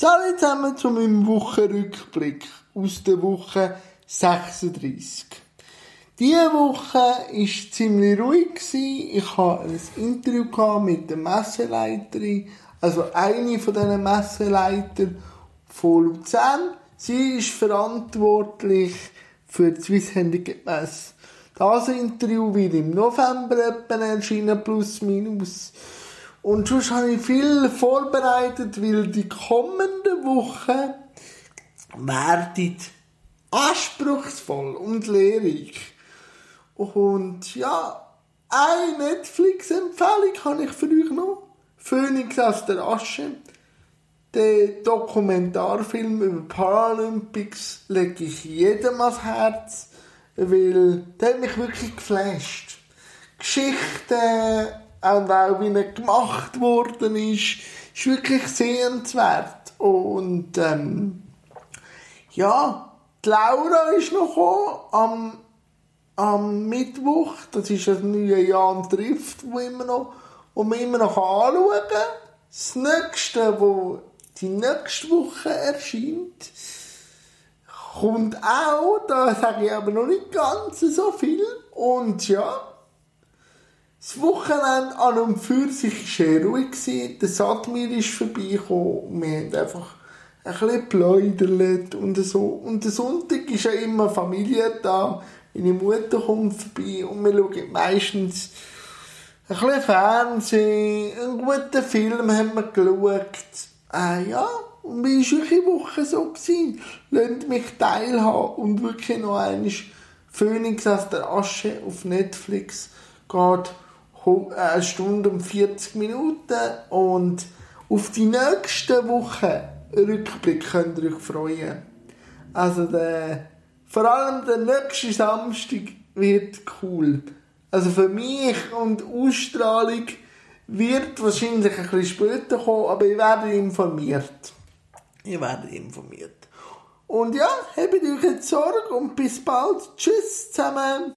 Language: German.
Salut zusammen zu meinem Wochenrückblick aus der Woche 36. Diese Woche war ziemlich ruhig. Ich hatte ein Interview mit der Messeleiterin, also eine von diesen Messeleitern von Luzern. Sie ist verantwortlich für die Swiss Handicap Messe. Das Interview wird im November erscheinen, plus minus. Und sonst habe ich viel vorbereitet, weil die kommenden Wochen werden anspruchsvoll und lehrreich. Und ja, eine Netflix-Empfehlung habe ich für euch noch. Phoenix aus der Asche. Den Dokumentarfilm über Paralympics lege ich jedem ans Herz, weil der hat mich wirklich geflasht. Geschichten und auch wie er gemacht worden ist, ist wirklich sehenswert. Und ähm, ja, die Laura ist noch am, am Mittwoch. Das ist das neue Jahr trifft, wo, immer noch, wo man immer noch anschauen kann. Das nächste, wo die nächste Woche erscheint, kommt auch, da sage ich aber noch nicht ganz so viel. Und ja, das Wochenende an und für sich war sehr ruhig. Der Satmir ist vorbeigekommen. Wir haben einfach ein bisschen geplaudert und so. Und der Sonntag ist ja immer Familie da. Meine Mutter kommt vorbei und wir schauen meistens ein bisschen Fernsehen, einen guten Film haben wir geschaut. Äh, ja, und wie war eure Woche so? Gewesen? Lasst mich teilhaben und wirklich noch einmal Phoenix aus der Asche auf Netflix geht eine Stunde und 40 Minuten und auf die nächste Woche Rückblick könnt ihr euch freuen. Also der, vor allem der nächste Samstag wird cool. Also für mich und Ausstrahlung wird wahrscheinlich ein bisschen später kommen, aber ich werde informiert. Ich werde informiert. Und ja, habt euch jetzt Sorge und bis bald. Tschüss zusammen.